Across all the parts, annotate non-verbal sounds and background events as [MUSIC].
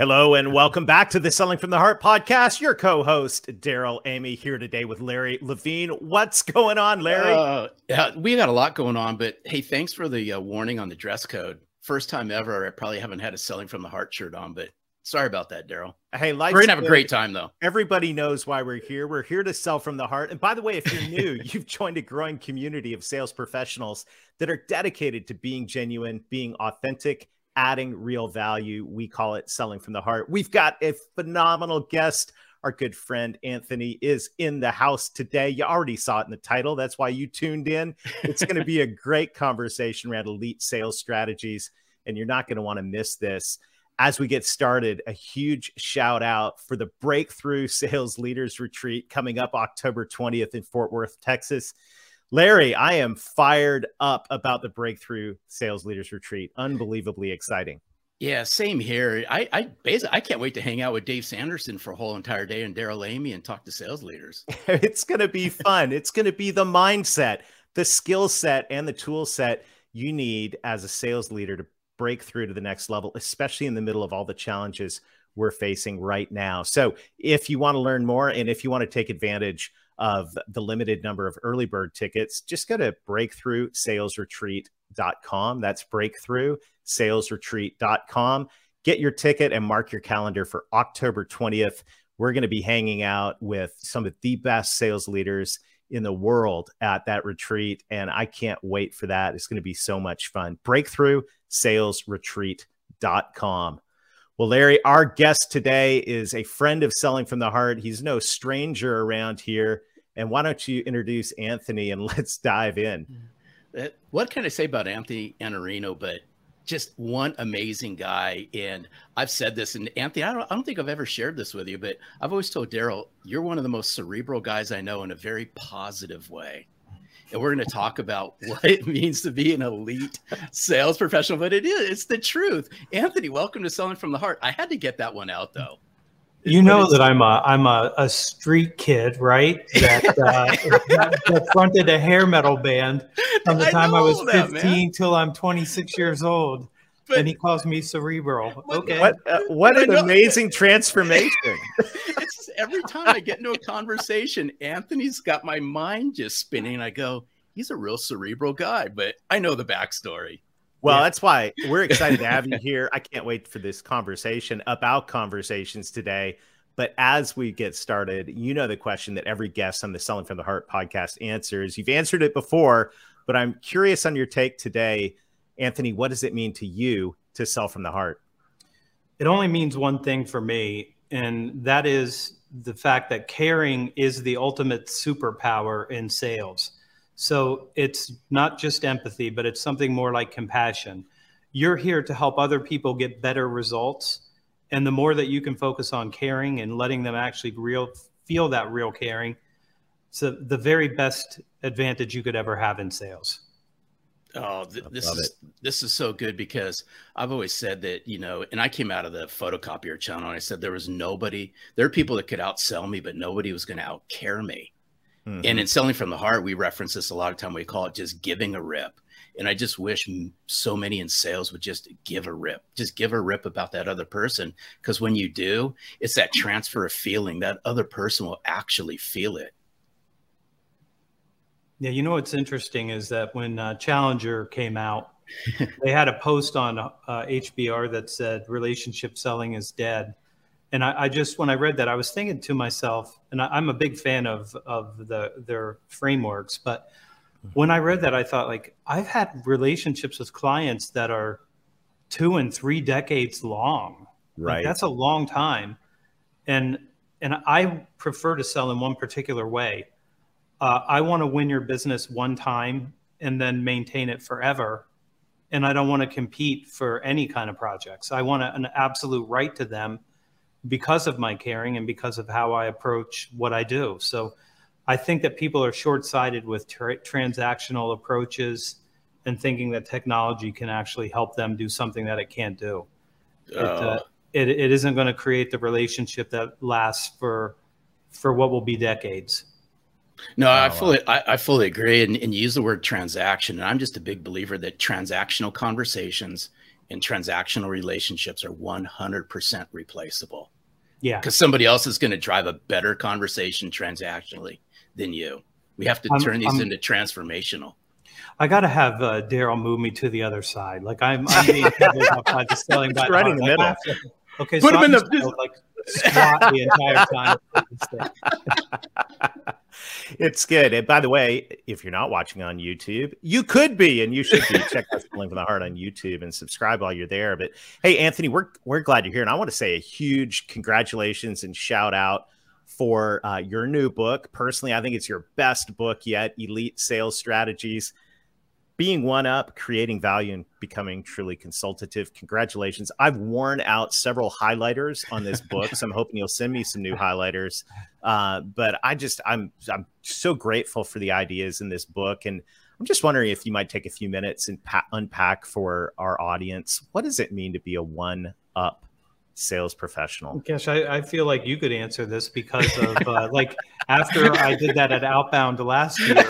Hello and welcome back to the Selling from the Heart podcast. Your co-host Darrell Amy here today with Larry Levine. What's going on, Larry? Uh, yeah, we got a lot going on, but hey, thanks for the uh, warning on the dress code. First time ever. I probably haven't had a Selling from the Heart shirt on, but sorry about that, Darrell. Hey, we're gonna have a great time though. Everybody knows why we're here. We're here to sell from the heart. And by the way, if you're new, [LAUGHS] you've joined a growing community of sales professionals that are dedicated to being genuine, being authentic adding real value. We call it selling from the heart. We've got a phenomenal guest. Our good friend Anthony is in the house today. You already saw it in the title. That's why you tuned in. It's going to be a [LAUGHS] great conversation around elite sales strategies, and you're not going to want to miss this. As we get started, a huge shout out for the Breakthrough Sales Leaders Retreat coming up October 20th in Fort Worth, Texas. Larry, I am fired up about the Breakthrough Sales Leaders Retreat. Unbelievably exciting. Yeah, same here. I I basically I can't wait to hang out with Dave Sanderson for a whole entire day and Darrell Amy and talk to sales leaders. [LAUGHS] it's going to be fun. it's going to be the mindset, the skill set, and the tool set you need as a sales leader to break through to the next level, especially in the middle of all the challenges we're facing right now. So, if you want to learn more and if you want to take advantage of the limited number of early bird tickets, just go to breakthroughsalesretreat.com. That's breakthroughsalesretreat.com. Get your ticket and mark your calendar for October 20th. We're going to be hanging out with some of the best sales leaders in the world at that retreat. And I can't wait for that. It's going to be so much fun. Breakthroughsalesretreat.com. Well, Larry, our guest today is a friend of Selling from the Heart. He's no stranger around here. And why don't you introduce Anthony and [LAUGHS] let's dive in? Uh, what can I say about Anthony Iannarino? But just one amazing guy. And I've said this, and Anthony, I don't, I don't think I've ever shared this with you, but I've always told Darrell, you're one of the most cerebral guys I know in a very positive way. And we're going to talk about [LAUGHS] what it means to be an elite sales professional. But it is, it's the truth. Anthony, welcome to Selling from the Heart. I had to get that one out, though you know that I'm a I'm a, a street kid, right? That, [LAUGHS] uh, that, fronted a hair metal band from the time I, I was 15 that, till I'm 26 years old. But, and he calls me cerebral. Okay. What uh, [LAUGHS] what an amazing transformation. [LAUGHS] it's every time I get into a conversation, Anthony's got my mind just spinning. I go, he's a real cerebral guy, but I know the backstory. Well, yeah. that's why we're [LAUGHS] excited to have you here. I can't wait for this conversation about conversations today. But as we get started, you know the question that every guest on the Selling from the Heart podcast answers. You've answered it before, but I'm curious on your take today. Anthony, what does it mean to you to sell from the heart? It only means one thing for me, and that is the fact that caring is the ultimate superpower in sales. So it's not just empathy, but it's something more like compassion. You're here to help other people get better results. And the more that you can focus on caring and letting them actually real feel that real caring, it's a, the very best advantage you could ever have in sales. Oh, th- this is it. this is so good because I've always said that you know, and I came out of the photocopier channel and I said there was nobody. There are people that could outsell me, but nobody was going to outcare me. Mm-hmm. And in selling from the heart, we reference this a lot of time. We call it just giving a rip. And I just wish so many in sales would just give a rip, just give a rip about that other person. Because when you do, it's that transfer of feeling. That other person will actually feel it. Yeah, you know what's interesting is that when uh, Challenger came out, they had a post on uh, HBR that said relationship selling is dead and I, I, just when I read that, I was thinking to myself, and I, am a big fan of of the their frameworks, but when I read that, I thought like I've had relationships with clients that are two and three decades long. Right, like, that's a long time, and and I prefer to sell in one particular way. uh, I want to win your business one time and then maintain it forever. And I don't want to compete for any kind of projects. I want a, an absolute right to them because of my caring and because of how I approach what I do. So I think that people are short sighted with tra- transactional approaches and thinking that technology can actually help them do something that it can't do. It, uh, oh. it, it isn't going to create the relationship that lasts for for what will be decades. No, oh, I fully I, I, fully agree and, and use the word transaction. And I'm just a big believer that transactional conversations and transactional relationships are 100% replaceable. Yeah. Because somebody else is going to drive a better conversation transactionally than you. We have to turn these I'm, into transformational. I got to have uh, Darrell move me to the other side. Like I'm, I'm being [LAUGHS] up by the selling by right in the middle. okay, put so him I'm in the like squat the entire time. [LAUGHS] [LAUGHS] it's good. And by the way, if you're not watching on YouTube, you could be, and you should be. Check out Selling from the Heart on YouTube and subscribe while you're there. But hey, Anthony, we're we're glad you're here, and I want to say a huge congratulations and shout out for uh, your new book. Personally, I think it's your best book yet. Elite Sales Strategies being one up, creating value, and becoming truly consultative. Congratulations. I've worn out several highlighters on this book, so I'm hoping you'll send me some new highlighters. Uh, but I just, I'm, I'm so grateful for the ideas in this book. And I'm just wondering if you might take a few minutes and pa- unpack for our audience what does it mean to be a one up sales professional? Gosh, I, I feel like you could answer this because of uh, [LAUGHS] like after I did that at Outbound last year,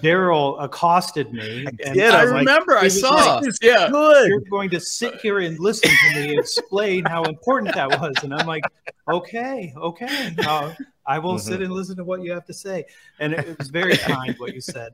Darrell accosted me. And I, I remember. Like, I saw. Like, [LAUGHS] yeah, good. You're going to sit here and listen to me explain how important that was, and I'm like, okay, okay, uh, I will mm-hmm. sit and listen to what you have to say. And it, it was very kind what you said.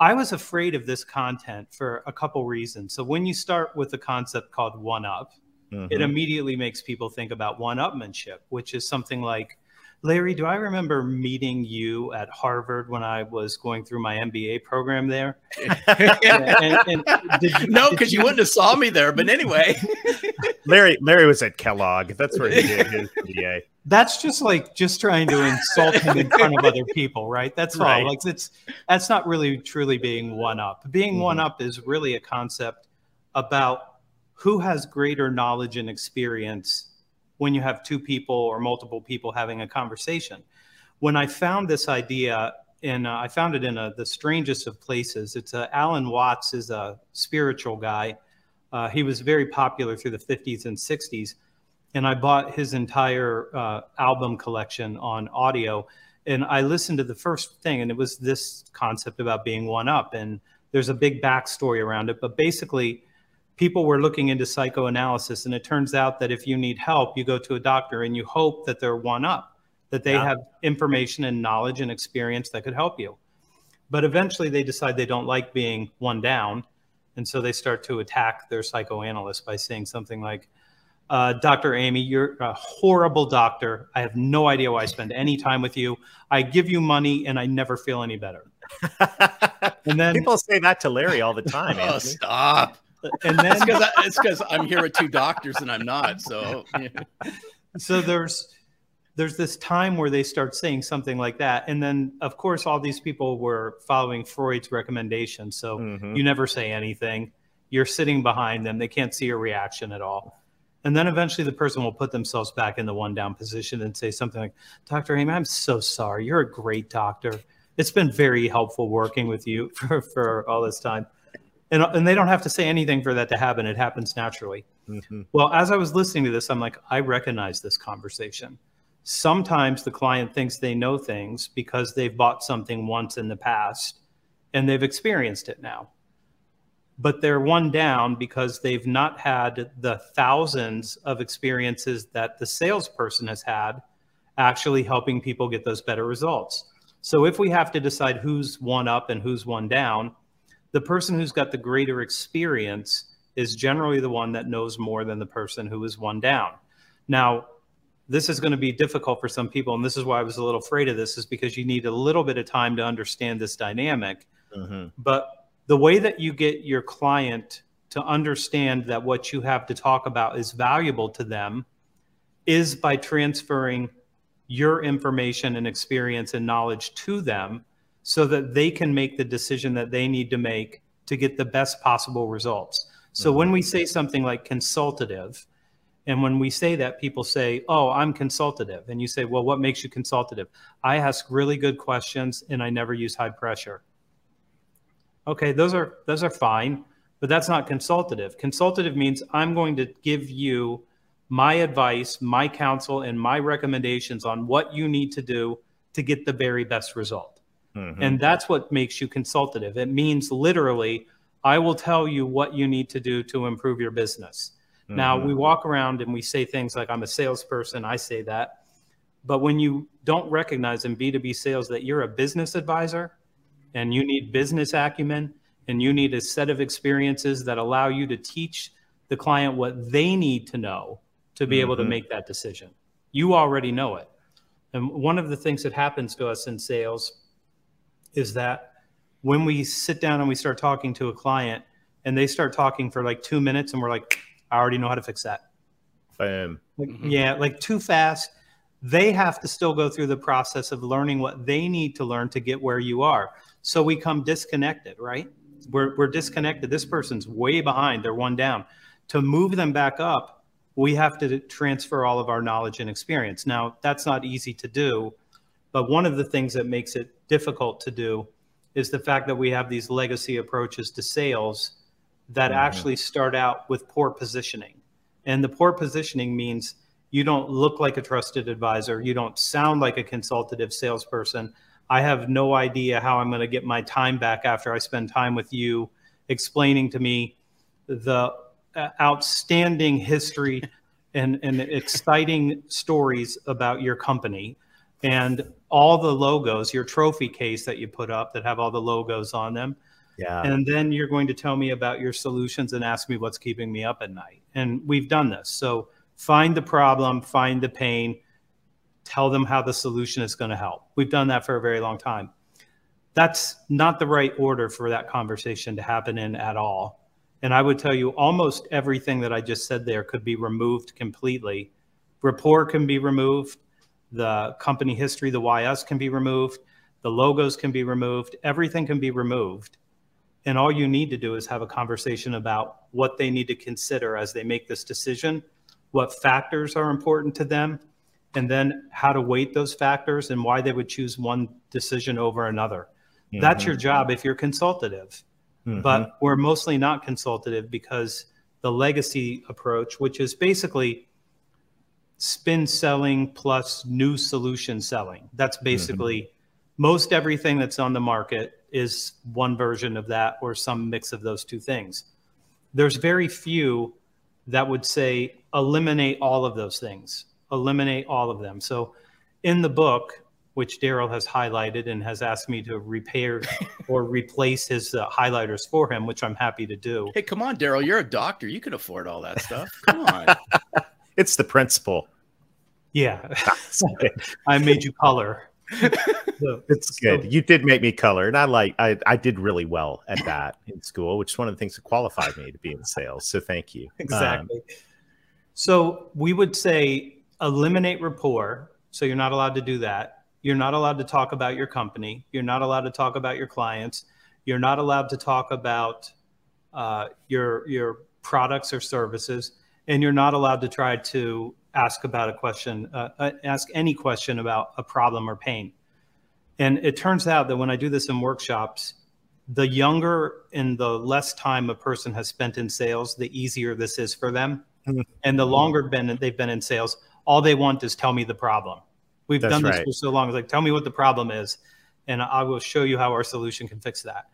I was afraid of this content for a couple reasons. So when you start with the concept called one up, mm-hmm. it immediately makes people think about one upmanship, which is something like, Larry, do I remember meeting you at Harvard when I was going through my MBA program there? [LAUGHS] and, and you, no, because you, you, wouldn't have saw me there. But anyway, [LAUGHS] Larry, Larry was at Kellogg. That's where he did his MBA. That's just like just trying to insult him in front of other people, right? That's right. all. Like it's that's not really truly being one up. Being mm-hmm. one up is really a concept about who has greater knowledge and experience when you have two people or multiple people having a conversation. When I found this idea, and uh, I found it in a, the strangest of places. It's uh, Alan Watts is a spiritual guy. Uh, he was very popular through the 50s and 60s, and I bought his entire uh, album collection on audio. And I listened to the first thing, and it was this concept about being one up. And there's a big backstory around it, but basically, people were looking into psychoanalysis and it turns out that if you need help you go to a doctor and you hope that they're one up that they yeah. have information and knowledge and experience that could help you but eventually they decide they don't like being one down and so they start to attack their psychoanalyst by saying something like uh, Dr. Amy, you're a horrible doctor. I have no idea why I spend any time with you. I give you money and I never feel any better. [LAUGHS] and then people say that to Larry all the time. [LAUGHS] oh, stop and [LAUGHS] then it's because I'm here with two doctors and I'm not. So, yeah. so there's there's this time where they start saying something like that, and then of course all these people were following Freud's recommendation. So mm-hmm. you never say anything. You're sitting behind them; they can't see your reaction at all. And then eventually the person will put themselves back in the one down position and say something like, Dr. Amy, I'm so sorry. You're a great doctor. It's been very helpful working with you [LAUGHS] for, for all this time and, and they don't have to say anything for that to happen. It happens naturally. Mm-hmm. well as i was listening to this i'm like i recognize this conversation. Sometimes the client thinks they know things because they've bought something once in the past and they've experienced it now. But they're one down because they've not had the thousands of experiences that the salesperson has had actually helping people get those better results. So if we have to decide who's one up and who's one down the person who's got the greater experience is generally the one that knows more than the person who is one down. Now, this is going to be difficult for some people, and this is why I was a little afraid of this, is because you need a little bit of time to understand this dynamic. Mm-hmm. But the way that you get your client to understand that what you have to talk about is valuable to them is by transferring your information and experience and knowledge to them so that they can make the decision that they need to make to get the best possible results. So mm-hmm. when we say something like consultative, and when we say that, people say, Oh, I'm consultative. And you say, Well, what makes you consultative? I ask really good questions and I never use high pressure. Okay, those are those are fine, but that's not consultative. Consultative means I'm going to give you my advice, my counsel, and my recommendations on what you need to do to get the very best result. Mm-hmm. And that's what makes you consultative. It means literally, I will tell you what you need to do to improve your business. Mm-hmm. Now, we walk around and we say things like, I'm a salesperson, I say that. But when you don't recognize in B2B sales that you're a business advisor and you need business acumen and you need a set of experiences that allow you to teach the client what they need to know to be mm-hmm. able to mm-hmm. make that decision. You already know it. And one of the things that happens to us in sales is that when we sit down and we start talking to a client and they start talking for like two minutes and we're like, I already know how to fix that. Bam. Like, mm-hmm. Yeah, like too fast. They have to still go through the process of learning what they need to learn to get where you are. So we come disconnected, right? We're, we're disconnected. This person's way behind. They're one down. To move them back up, we have to transfer all of our knowledge and experience. Now, that's not easy to do, but one of the things that makes it difficult to do is the fact that we have these legacy approaches to sales that mm-hmm. actually start out with poor positioning. And the poor positioning means you don't look like a trusted advisor, you don't sound like a consultative salesperson. I have no idea how I'm going to get my time back after I spend time with you explaining to me the uh, outstanding history [LAUGHS] and, and exciting stories about your company and all the logos, your trophy case that you put up that have all the logos on them. Yeah. And then you're going to tell me about your solutions and ask me what's keeping me up at night. And we've done this. So find the problem, find the pain, tell them how the solution is going to help. We've done that for a very long time. That's not the right order for that conversation to happen in at all. And I would tell you almost everything that I just said there could be removed completely. Rapport can be removed, the company history, the YS can be removed, the logos can be removed, everything can be removed and all you need to do is have a conversation about what they need to consider as they make this decision, what factors are important to them, and then how to weight those factors and why they would choose one decision over another. Mm-hmm. That's your job if you're consultative. Mm-hmm. But we're mostly not consultative because the legacy approach, which is basically spin selling plus new solution selling, that's basically mm-hmm. most everything that's on the market is one version of that or some mix of those two things. There's very few that would say eliminate all of those things, eliminate all of them. So in the book, which Darrell has highlighted and has asked me to repair [LAUGHS] or replace his uh, highlighters for him, which I'm happy to do. Hey, come on, Darrell, you're a doctor. You can afford all that stuff. Come on. [LAUGHS] it's the principle. Yeah. [LAUGHS] I made you color. [LAUGHS] so, it's good. So, you did make me color, and I like. I I did really well at that in school, which is one of the things that qualified me to be in sales. So thank you. [LAUGHS] Exactly. Um, so we would say eliminate rapport. So you're not allowed to do that. You're not allowed to talk about your company. You're not allowed to talk about your clients. You're not allowed to talk about uh, your your products or services, and you're not allowed to try to ask about a question, uh, uh, ask any question about a problem or pain. And it turns out that when I do this in workshops, the younger and the less time a person has spent in sales, the easier this is for them. Mm-hmm. And the longer been they've been in sales, all they want is tell me the problem. We've That's done this right. for so long. It's like tell me what the problem is, and I will show you how our solution can fix that.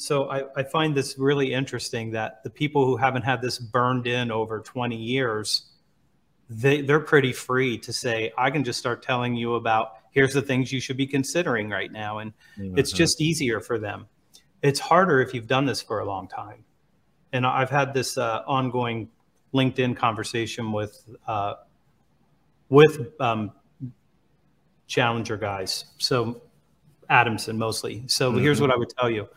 So I, I find this really interesting that the people who haven't had this burned in over 20 years they, they're pretty free to say, I can just start telling you about here's the things you should be considering right now. And mm-hmm. it's just easier for them. It's harder if you've done this for a long time. And I've had this uh, ongoing LinkedIn conversation with uh, with um, challenger guys. So Adamson mostly. So mm-hmm. here's what I would tell you.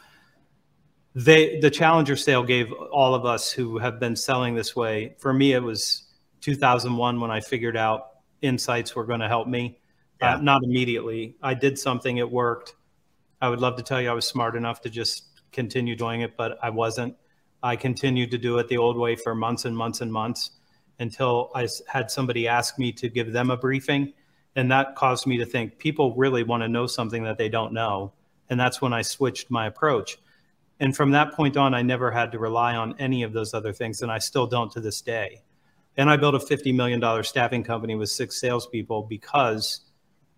They the challenger sale gave all of us who have been selling this way. For me, it was 2001 when I figured out insights were going to help me. Uh, yeah. Uh, not immediately. I did something, it worked. I would love to tell you I was smart enough to just continue doing it, but I wasn't. I continued to do it the old way for months and months and months until I had somebody ask me to give them a briefing. And that caused me to think people really want to know something that they don't know. And that's when I switched my approach. And from that point on, I never had to rely on any of those other things. And I still don't to this day. And I built a $50 million staffing company with six salespeople because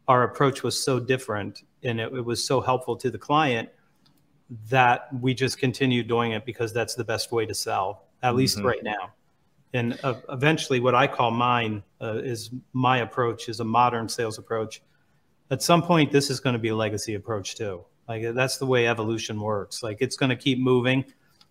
our approach was so different and it, it was so helpful to the client that we just continued doing it because that's the best way to sell, at mm-hmm. least right now. And uh, eventually, what I call mine uh, is my approach is a modern sales approach. At some point, this is going to be a legacy approach too. Like that's the way evolution works. Like it's going to keep moving,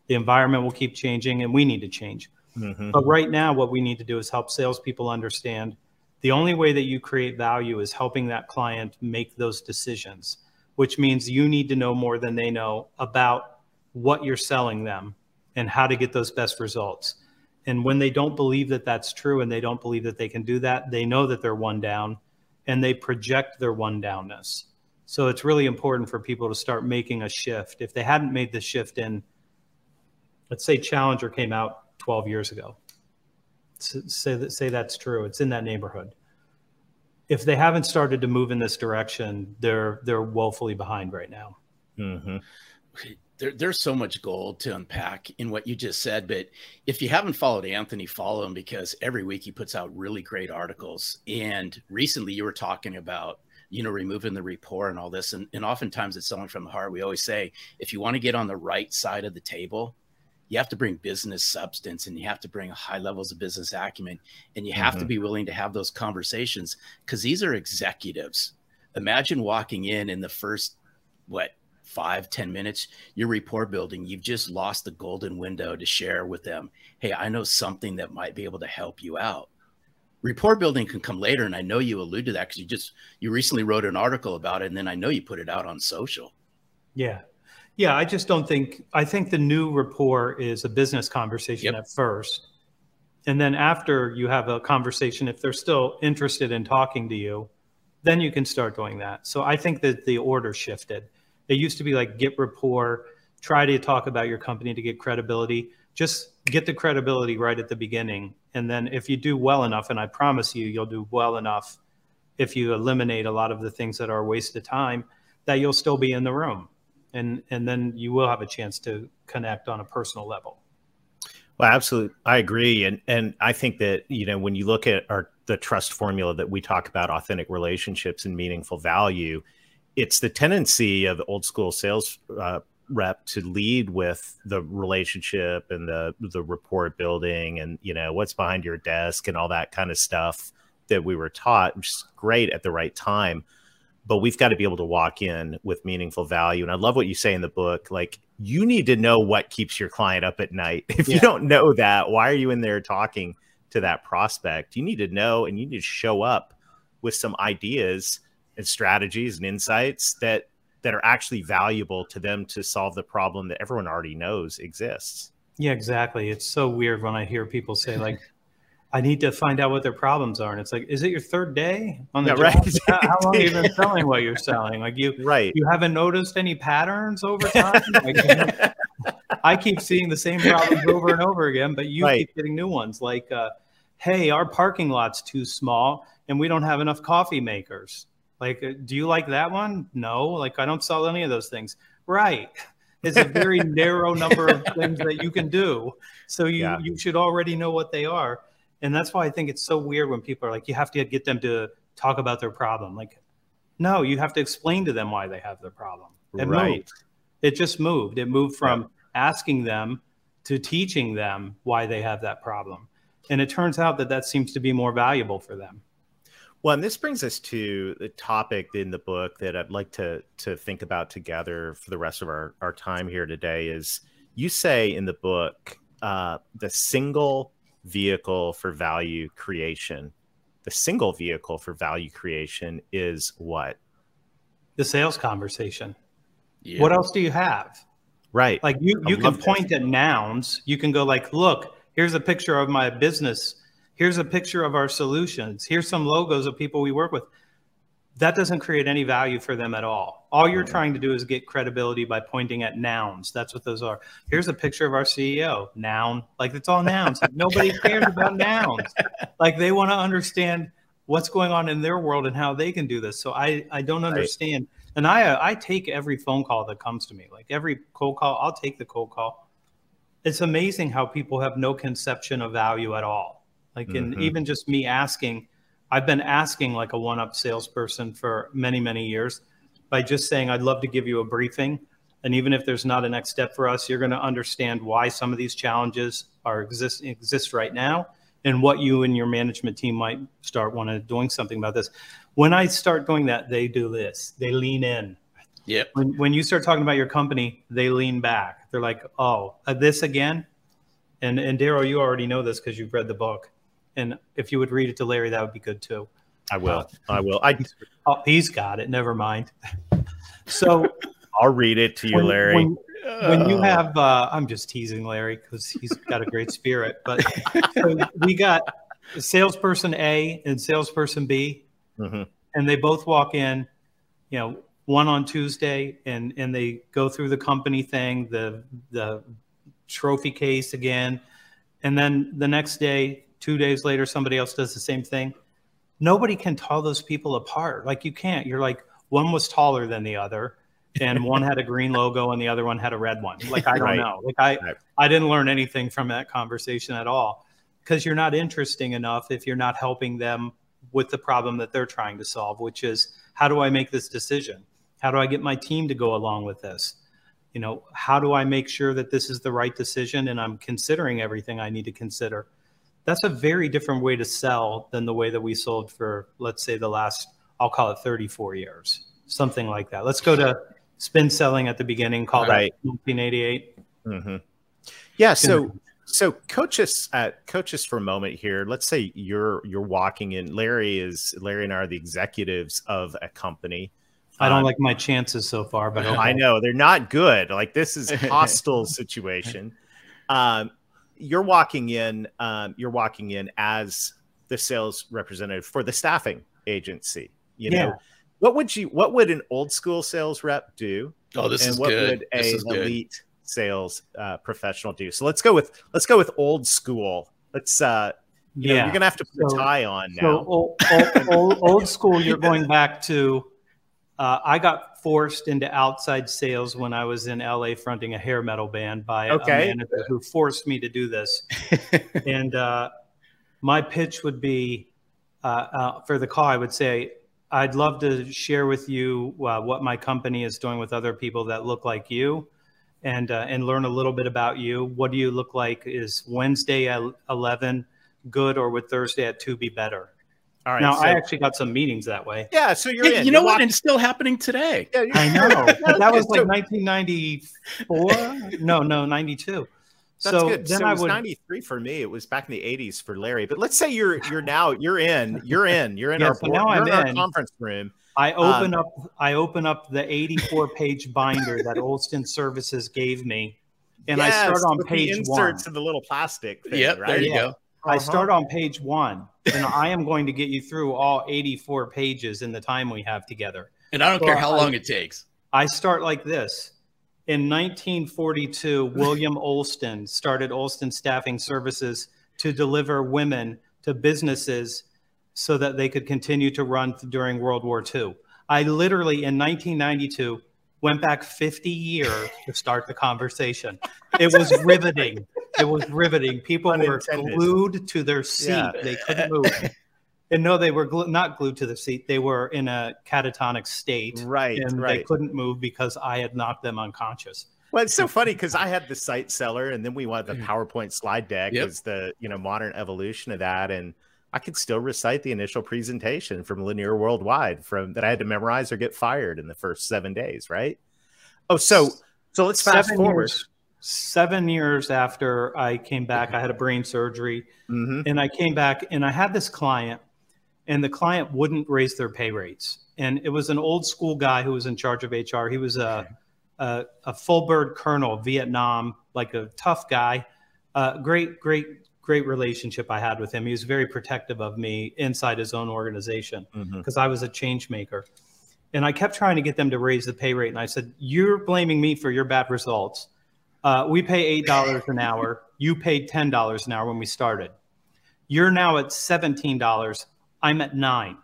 the environment will keep changing, and we need to change. Mm-hmm. But right now, what we need to do is help salespeople understand the only way that you create value is helping that client make those decisions, which means you need to know more than they know about what you're selling them and how to get those best results. And when they don't believe that that's true and they don't believe that they can do that, they know that they're one down and they project their one downness. So it's really important for people to start making a shift. If they hadn't made the shift in, let's say Challenger came out 12 years ago, say that say that's true. It's in that neighborhood. If they haven't started to move in this direction, they're they're woefully behind right now. Mm-hmm. There, there's so much gold to unpack in what you just said. But if you haven't followed Anthony, follow him because every week he puts out really great articles. And recently, you were talking about you know removing the rapport and all this, and, and oftentimes it's selling from the heart. We always say if you want to get on the right side of the table, you have to bring business substance and you have to bring high levels of business acumen and you have mm-hmm. to be willing to have those conversations because these are executives imagine walking in in the first what five ten minutes your rapport building you've just lost the golden window to share with them hey i know something that might be able to help you out rapport building can come later and i know you allude to that because you just you recently wrote an article about it and then i know you put it out on social yeah yeah, I just don't think, I think the new rapport is a business conversation yep. at first. And then after you have a conversation, if they're still interested in talking to you, then you can start doing that. So I think that the order shifted. It used to be like get rapport, try to talk about your company to get credibility. Just get the credibility right at the beginning. And then if you do well enough, and I promise you, you'll do well enough if you eliminate a lot of the things that are a waste of time, that you'll still be in the room and and then you will have a chance to connect on a personal level. Well, absolutely, I agree, and and I think that you know when you look at our the trust formula that we talk about, authentic relationships and meaningful value, it's the tendency of old school sales uh, rep to lead with the relationship and the the report building and you know what's behind your desk and all that kind of stuff that we were taught, which is great at the right time but we've got to be able to walk in with meaningful value. And I love what you say in the book. Like, you need to know what keeps your client up at night. [LAUGHS] If yeah. you don't know that, why are you in there talking to that prospect? You need to know and you need to show up with some ideas and strategies and insights that that are actually valuable to them to solve the problem that everyone already knows exists. Yeah, exactly. It's so weird when I hear people say like [LAUGHS] I need to find out what their problems are. And it's like, is it your third day on the yeah, job? Right. How, how, long have you been [LAUGHS] selling what you're selling? Like you, right. you haven't noticed any patterns over time? like, [LAUGHS] I keep seeing the same problems over and over again, but you right. keep getting new ones. Like, uh, hey, our parking lot's too small and we don't have enough coffee makers. Like, uh, do you like that one? No, like I don't sell any of those things. Right. [LAUGHS] It's a very [LAUGHS] narrow number of things that you can do. So you, yeah. you should already know what they are and that's why I think it's so weird when people are like, you have to get them to talk about their problem. Like, no, you have to explain to them why they have their problem. It right. moved. It just moved. It moved from yeah. asking them to teaching them why they have that problem. And it turns out that that seems to be more valuable for them. Well, and this brings us to the topic in the book that I'd like to to think about together for the rest of our, our time here today is you say in the book uh, the single vehicle for value creation. The single vehicle for value creation is what? The sales conversation. Yeah. What else do you have? Right. Like you, you can point this. at nouns. You can go like, look, here's a picture of my business. Here's a picture of our solutions. Here's some logos of people we work with. That doesn't create any value for them at all. All you're mm-hmm. trying to do is get credibility by pointing at nouns. That's what those are. Here's a picture of our CEO. Noun. Like it's all nouns. [LAUGHS] Nobody cares about nouns. Like they want to understand what's going on in their world and how they can do this. So I I don't understand. Right. And I I take every phone call that comes to me. Like every cold call, I'll take the cold call. It's amazing how people have no conception of value at all. Like mm-hmm. and even just me asking, I've been asking like a one-up salesperson for many many years by just saying, I'd love to give you a briefing. And even if there's not a next step for us, you're going to understand why some of these challenges are exist exist right now and what you and your management team might start wanting to doing something about this. When I start doing that, they do this. They lean in. Yeah. When, when you start talking about your company, they lean back. They're like, "Oh, uh, this again." And and Darrell, you already know this because you've read the book. And if you would read it to Larry, that would be good too. I will. I will. I. Oh, he's got it. Never mind. [LAUGHS] So [LAUGHS] I'll read it to you, when, Larry. When, when you have, uh, I'm just teasing Larry because he's got a great spirit. But [LAUGHS] so we got salesperson A and salesperson B, mm-hmm. and they both walk in. You know, one on Tuesday, and and they go through the company thing, the the trophy case again, and then the next day, two days later, somebody else does the same thing nobody can tell those people apart. Like you can't. You're like one was taller than the other, and [LAUGHS] one had a green logo and the other one had a red one. Like I don't right. know. Like I right. I didn't learn anything from that conversation at all because you're not interesting enough if you're not helping them with the problem that they're trying to solve, which is how do I make this decision? How do I get my team to go along with this? You know, how do I make sure that this is the right decision and I'm considering everything I need to consider? That's a very different way to sell than the way that we sold for, let's say, the last, I'll call it 34 years, something like that. Let's go to spin selling at the beginning, called right. 1988. Mm-hmm. Yeah. So, so coach us, uh, coach us for a moment here. Let's say you're you're walking in. Larry is Larry and I are the executives of a company. I don't um, like my chances so far, but [LAUGHS] okay. I know they're not good. Like this is a [LAUGHS] hostile situation. Um, you're walking in um, you're walking in as the sales representative for the staffing agency you yeah. know what would you what would an old school sales rep do? Oh this and is what good. would a elite sales uh, professional do? So let's go with let's go with old school. Let's uh you yeah know, you're gonna have to put so, a tie on now. so old, old, old school you're going back to uh, I got forced into outside sales when I was in LA fronting a hair metal band by okay. a manager who forced me to do this. [LAUGHS] and uh, my pitch would be uh, uh, for the call, I would say, I'd love to share with you uh, what my company is doing with other people that look like you and, uh, and learn a little bit about you. What do you look like? Is Wednesday at 11 good or would Thursday at 2 be better? All right. Now so, I actually got some meetings that way. Yeah, so you're yeah, in. You know you're what? Walking. It's still happening today. Yeah, I [LAUGHS] know. that was like 1994. no, no, 92. That's so good. Then so it was would, 93 for me. It was back in the 80s for Larry. But let's say you're you're [SIGHS] now you're in you're in you're in yeah, our, so now I'm in. our conference room. I open um, up I open up the 84 page binder that Olsten Services gave me, and yes, I start on page the inserts one. and the little plastic. Thing, yep, right? there you yeah. go. I start on page one, and I am going to get you through all 84 pages in the time we have together. And I don't so care how I, long it takes. I start like this. In 1942, William Olsten started Olsten Staffing Services to deliver women to businesses so that they could continue to run during World War II. I literally, in 1992, went back 50 years to start the conversation. It was [LAUGHS] riveting it was riveting. People were glued to their seat. Yeah. They couldn't move. [LAUGHS] And no, they were glu- not glued to the seat. They were in a catatonic state. Right. And right. they couldn't move because I had knocked them unconscious. Well, it's so funny because I had the site seller and then we wanted the mm. PowerPoint slide deck yep. as the, you know, modern evolution of that. And I could still recite the initial presentation from Linear Worldwide from that I had to memorize or get fired in the first seven days, right? Oh, so so let's fast seven forward. Years, seven years after I came back, I had a brain surgery, mm-hmm. and I came back and I had this client, and the client wouldn't raise their pay rates, and it was an old school guy who was in charge of HR. He was a a, a full bird colonel, Vietnam, like a tough guy. Uh, great, great, great relationship I had with him. He was very protective of me inside his own organization because mm-hmm. I was a change maker. And I kept trying to get them to raise the pay rate. And I said, You're blaming me for your bad results. Uh, we pay $8 an hour. You paid $10 an hour when we started. You're now at $17. I'm at nine.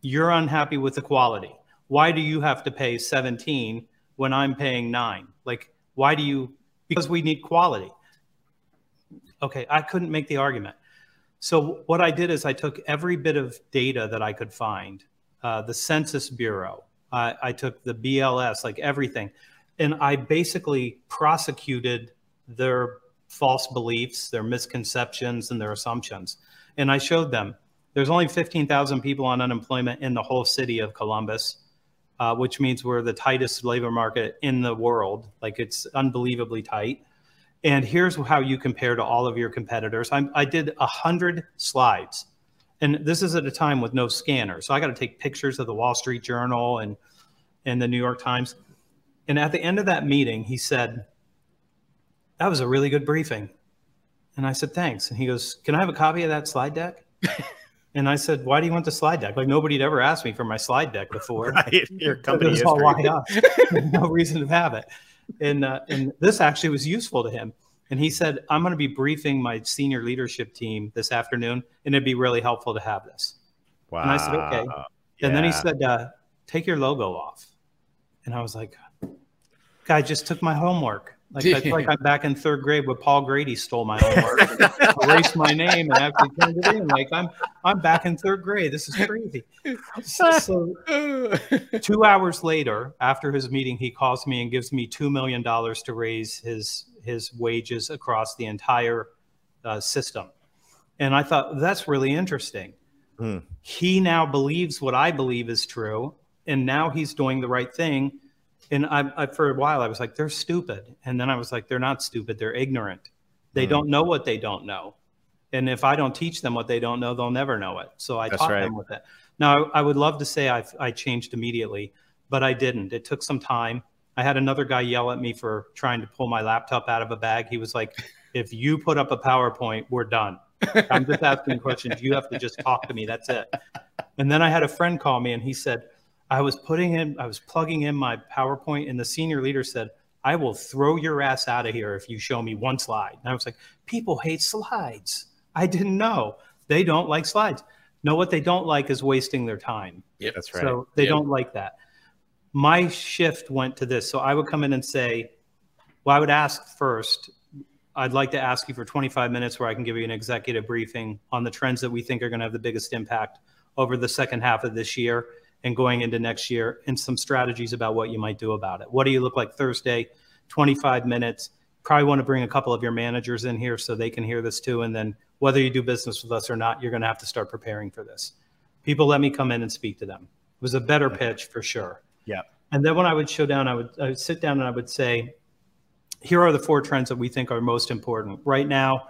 You're unhappy with the quality. Why do you have to pay 17 when I'm paying nine? Like, why do you? Because we need quality. Okay, I couldn't make the argument. So what I did is I took every bit of data that I could find, uh, the Census Bureau, uh, I took the BLS, like everything, and I basically prosecuted their false beliefs, their misconceptions, and their assumptions. And I showed them there's only 15,000 people on unemployment in the whole city of Columbus, uh, which means we're the tightest labor market in the world. Like it's unbelievably tight. And here's how you compare to all of your competitors. I'm, i did a hundred slides, and this is at a time with no scanner, so I got to take pictures of the Wall Street Journal and and the New York Times. And at the end of that meeting, he said, "That was a really good briefing." And I said, "Thanks." And he goes, "Can I have a copy of that slide deck?" [LAUGHS] and I said, "Why do you want the slide deck? Like nobody'd ever asked me for my slide deck before. [LAUGHS] Right, your company is all no reason to have it." and uh, and this actually was useful to him. And he said, "I'm going to be briefing my senior leadership team this afternoon, and it'd be really helpful to have this." Wow. And I said, "Okay." Yeah. And then he said, uh, "Take your logo off." And I was like, "Guy just took my homework." Like I feel like I'm back in third grade where Paul Grady stole my homework, [LAUGHS] erased my name, and actually turned it in. Like I'm I'm back in third grade. This is crazy. So [LAUGHS] two hours later, after his meeting, he calls me and gives me two million dollars to raise his his wages across the entire uh, system. And I thought that's really interesting. Mm. He now believes what I believe is true, and now he's doing the right thing and I, I, for a while I was like, they're stupid, and then I was like, they're not stupid, they're ignorant. They mm. don't know what they don't know, and if I don't teach them what they don't know, they'll never know it. So I That's taught right. them with it. Now I would love to say I, I changed immediately, but I didn't. It took some time. I had another guy yell at me for trying to pull my laptop out of a bag. He was like, "If you put up a PowerPoint, we're done." I'm just asking questions. You have to just talk to me. That's it. And then I had a friend call me and he said, I was putting in, I was plugging in my PowerPoint, and the senior leader said, I will throw your ass out of here if you show me one slide. And I was like, people hate slides. I didn't know. They don't like slides. No, what they don't like is wasting their time. Yeah, that's right. So they yep. don't like that. My shift went to this. So I would come in and say, well, I would ask first, I'd like to ask you for 25 minutes where I can give you an executive briefing on the trends that we think are going to have the biggest impact over the second half of this year and going into next year and some strategies about what you might do about it. What do you look like Thursday? 25 minutes. Probably want to bring a couple of your managers in here so they can hear this too. And then whether you do business with us or not, you're going to have to start preparing for this. People let me come in and speak to them. It was a better pitch for sure. Yeah. And then when I would show down, I would, I would sit down and I would say, here are the four trends that we think are most important. Right now,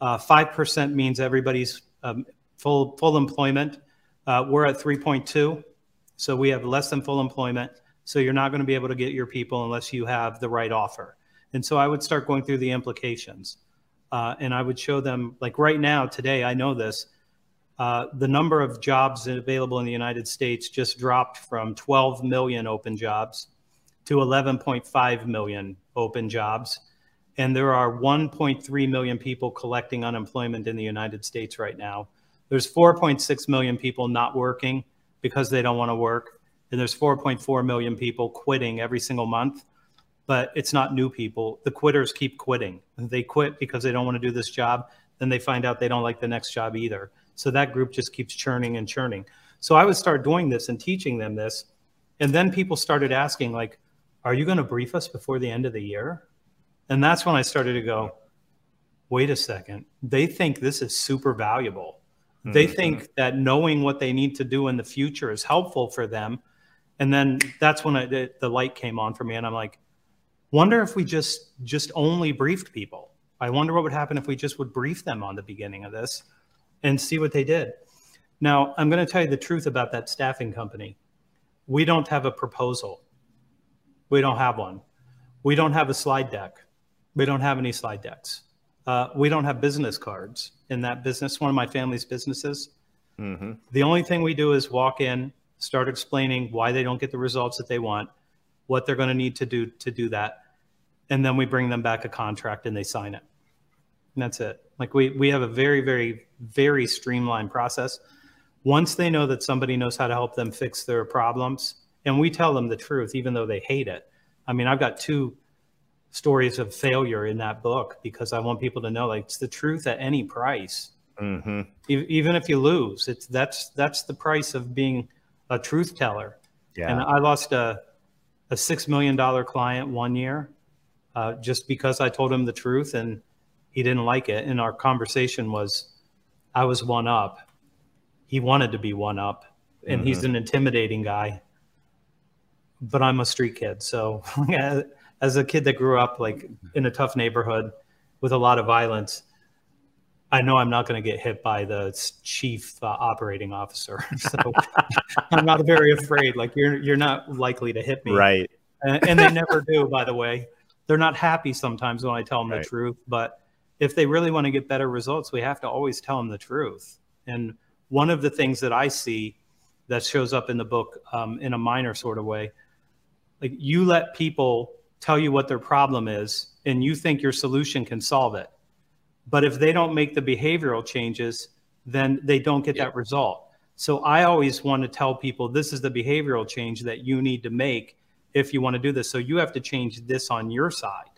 uh, 5% means everybody's um, full, full employment. Uh, we're at 3.2. So we have less than full employment. So you're not going to be able to get your people unless you have the right offer. And so I would start going through the implications. Uh, and I would show them, like right now, today, I know this. Uh, the number of jobs available in the United States just dropped from 12 million open jobs to 11.5 million open jobs. And there are 1.3 million people collecting unemployment in the United States right now. There's 4.6 million people not working because they don't want to work. And there's 4.4 million people quitting every single month, but it's not new people. The quitters keep quitting. They quit because they don't want to do this job. Then they find out they don't like the next job either. So that group just keeps churning and churning. So I would start doing this and teaching them this. And then people started asking, like, are you going to brief us before the end of the year? And that's when I started to go, wait a second. They think this is super valuable. They mm-hmm. think that knowing what they need to do in the future is helpful for them. And then that's when I, the, the light came on for me. And I'm like, wonder if we just just only briefed people. I wonder what would happen if we just would brief them on the beginning of this and see what they did. Now, I'm going to tell you the truth about that staffing company. We don't have a proposal. We don't have one. We don't have a slide deck. We don't have any slide decks. Uh, we don't have business cards in that business, one of my family's businesses. Mm-hmm. The only thing we do is walk in, start explaining why they don't get the results that they want, what they're going to need to do to do that, and then we bring them back a contract and they sign it. And that's it. Like we we have a very very very streamlined process. Once they know that somebody knows how to help them fix their problems, and we tell them the truth even though they hate it. I mean, I've got two stories of failure in that book because I want people to know like it's the truth at any price. Mm-hmm. E- even if you lose, it's that's that's the price of being a truth teller. Yeah. And I lost a a six million dollar client one year uh, just because I told him the truth and he didn't like it. And our conversation was, I was one up. He wanted to be one up, and mm-hmm. he's an intimidating guy. But I'm a street kid, so [LAUGHS] as a kid that grew up like in a tough neighborhood with a lot of violence, I know I'm not going to get hit by the chief uh, operating officer. [LAUGHS] So [LAUGHS] I'm not very afraid. Like you're you're not likely to hit me, right? And, and, they never do. By the way, they're not happy sometimes when I tell them right. the truth. But if they really want to get better results, we have to always tell them the truth. And one of the things that I see that shows up in the book um, in a minor sort of way, like you let people tell you what their problem is and you think your solution can solve it. But if they don't make the behavioral changes, then they don't get that result. So I always want to tell people this is the behavioral change that you need to make if you want to do this. So you have to change this on your side.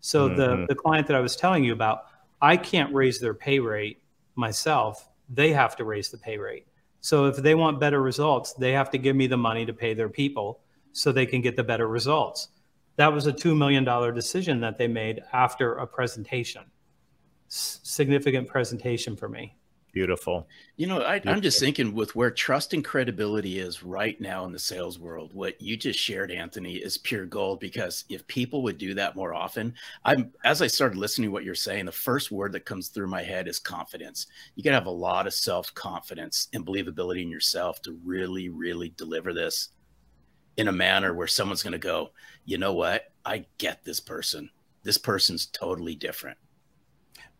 So mm-hmm. the the client that I was telling you about, I can't raise their pay rate myself. They have to raise the pay rate. So if they want better results, they have to give me the money to pay their people so they can get the better results that was a $2 million decision that they made after a presentation. S- significant presentation for me. Beautiful. You know, I, am just thinking with where trust and credibility is right now in the sales world, what you just shared, Anthony, is pure gold. Because if people would do that more often, I'm as I started listening to what you're saying, the first word that comes through my head is confidence. You got to have a lot of self confidence and believability in yourself to really, really deliver this in a manner where someone's going to go, you know what? I get this person. This person's totally different.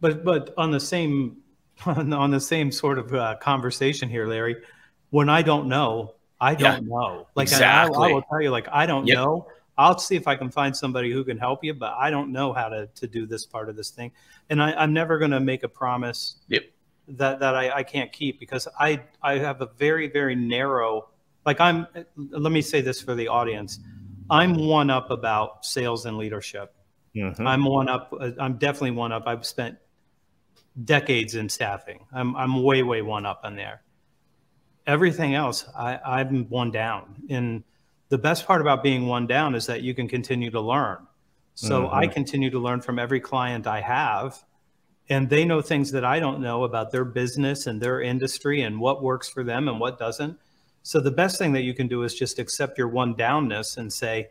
But but on the same [LAUGHS] on the same sort of uh, conversation here, Larry, when I don't know, I don't yeah, know. Like exactly. I, I, will tell you, like I don't yep. know. I'll see if I can find somebody who can help you, but I don't know how to to do this part of this thing, and I, am never going to make a promise yep. that that I, I can't keep because I I have a very very narrow like I'm let me say this for the audience. I'm one up about sales and leadership. Mm-hmm. I'm one up I'm definitely one up. I've spent decades in staffing. I'm I'm way way one up on there. Everything else I I'm one down. And the best part about being one down is that you can continue to learn. So mm-hmm. I continue to learn from every client I have and they know things that I don't know about their business and their industry and what works for them and what doesn't so the best thing that you can do is just accept your one downness and say,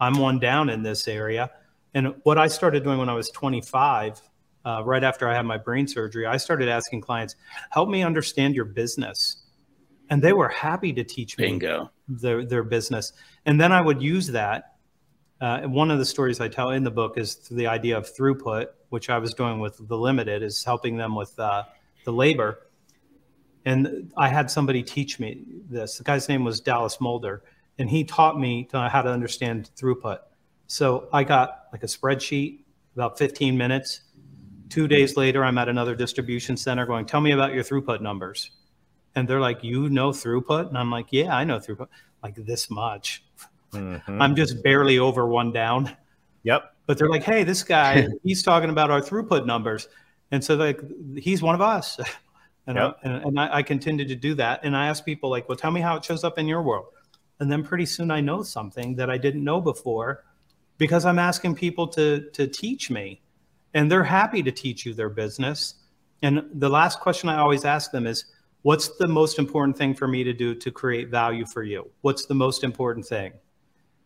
I'm one down in this area. And what I started doing when I was 25, uh, right after I had my brain surgery, I started asking clients, help me understand your business. And they were happy to teach Bingo. me their, their business. And then I would use that. Uh, one of the stories I tell in the book is the idea of throughput, which I was doing with the limited, is helping them with uh, the labor and I had somebody teach me this. The guy's name was Dallas Mulder, and he taught me how to understand throughput. So I got like a spreadsheet, about 15 minutes. Two days later, I'm at another distribution center going, Tell me about your throughput numbers. And they're like, You know throughput? And I'm like, Yeah, I know throughput. Like this much. Mm-hmm. I'm just barely over one down. Yep. But they're like, Hey, this guy, [LAUGHS] he's talking about our throughput numbers. And so, like, he's one of us. [LAUGHS] And, yep. I, and, and I, I continue to do that. And I ask people like, well, tell me how it shows up in your world. And then pretty soon I know something that I didn't know before because I'm asking people to, to teach me and they're happy to teach you their business. And the last question I always ask them is, what's the most important thing for me to do to create value for you? What's the most important thing?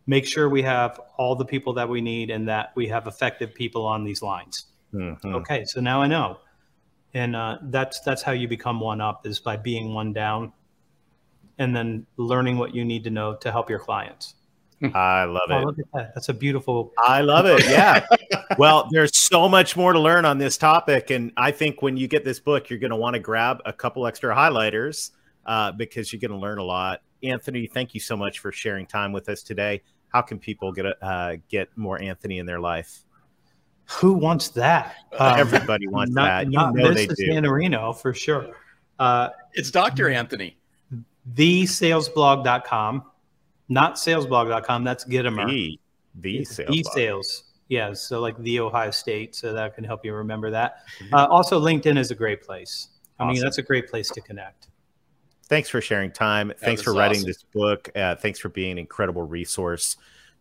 Make sure we have all the people that we need and that we have effective people on these lines. Mm-hmm. Okay, so now I know and uh, that's that's how you become one up is by being one down and then learning what you need to know to help your clients. I love oh, it. look at that. that's a beautiful i love it. [LAUGHS] Yeah. Well there's so much more to learn on this topic. And i think when you get this book you're going to want to grab a couple extra highlighters uh, because you're going to learn a lot. Anthony, thank you so much for sharing time with us today. How can people get uh, get more Anthony in their life? Who wants that? Um, Everybody wants not, that. You not know they do. Marino for sure. Uh, it's Dr. Anthony. Thesalesblog.com, not salesblog.com. That's Gitomer. The, the sales. The sales. Yeah. So like the Ohio State. So that can help you remember that. Mm-hmm. Uh, also, LinkedIn is a great place. I awesome. mean, that's a great place to connect. Thanks for sharing time. That thanks for writing awesome. this book. Uh, thanks for being an incredible resource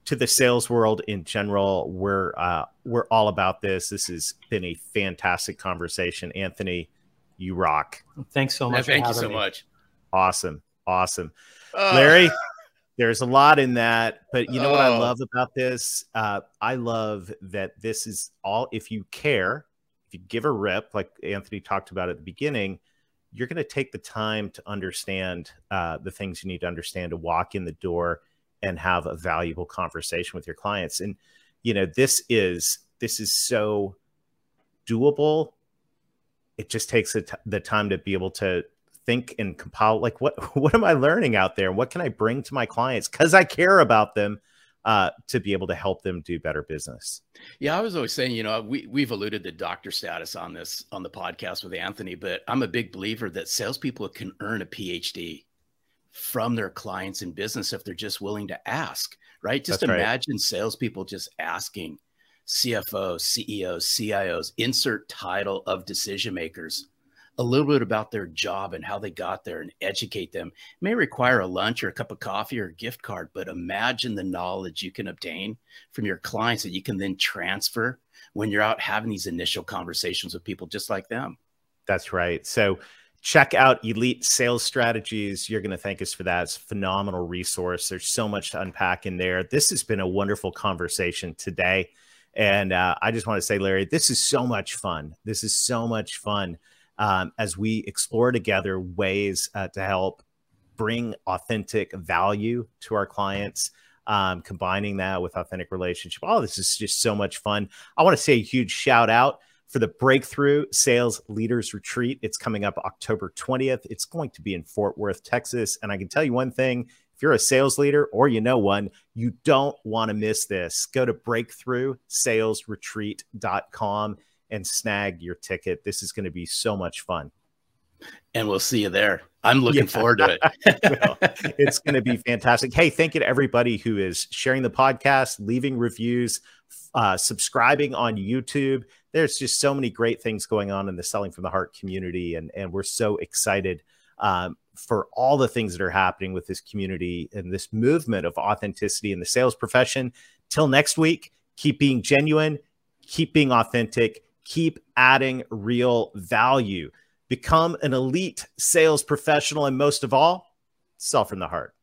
to the sales world in general. We're uh, we're all about this. This has been a fantastic conversation, Anthony. You rock. Thanks so much. thank you so me. much. Awesome, awesome, uh, Larry. There's a lot in that, but you know what I love about this? Uh, I love that this is all. If you care, if you give a rip, like Anthony talked about at the beginning, you're going to take the time to understand uh, the things you need to understand to walk in the door and have a valuable conversation with your clients. And you know, this is this is so doable. It just takes the, t- the time to be able to think and compile like what [LAUGHS] what am I learning out there? What can I bring to my clients cuz I care about them uh, to be able to help them do better business. Yeah, I was always saying, you know, we we've alluded to doctor status on this on the podcast with Anthony, but I'm a big believer that salespeople can earn a PhD from their clients and business if they're just willing to ask, right? Just That's imagine right. salespeople just asking CFOs, CEOs, CIOs, insert title of decision makers a little bit about their job and how they got there and educate them. It may require a lunch or a cup of coffee or a gift card, but imagine the knowledge you can obtain from your clients that you can then transfer when you're out having these initial conversations with people just like them. That's right. So check out Elite Sales Strategies. You're going to thank us for that. It's a phenomenal resource. There's so much to unpack in there. This has been a wonderful conversation today. And uh, I just want to say, Larry, this is so much fun. This is so much fun um, as we explore together ways uh, to help bring authentic value to our clients. Um, combining that with authentic relationship. Oh, this is just so much fun. I want to say a huge shout out for the Breakthrough Sales Leaders Retreat. It's coming up October 20th. It's going to be in Fort Worth, Texas. And I can tell you one thing if you're a sales leader or you know one, you don't want to miss this. Go to breakthroughsalesretreat.com and snag your ticket. This is going to be so much fun. And we'll see you there. I'm looking yeah. forward to it. [LAUGHS] well, it's going to be fantastic. Hey, thank you to everybody who is sharing the podcast, leaving reviews, uh, subscribing on YouTube. There's just so many great things going on in the Selling from the Heart community, and and we're so excited um, for all the things that are happening with this community and this movement of authenticity in the sales profession. Till next week, keep being genuine, keep being authentic, keep adding real value. Become an elite sales professional, and most of all, sell from the heart.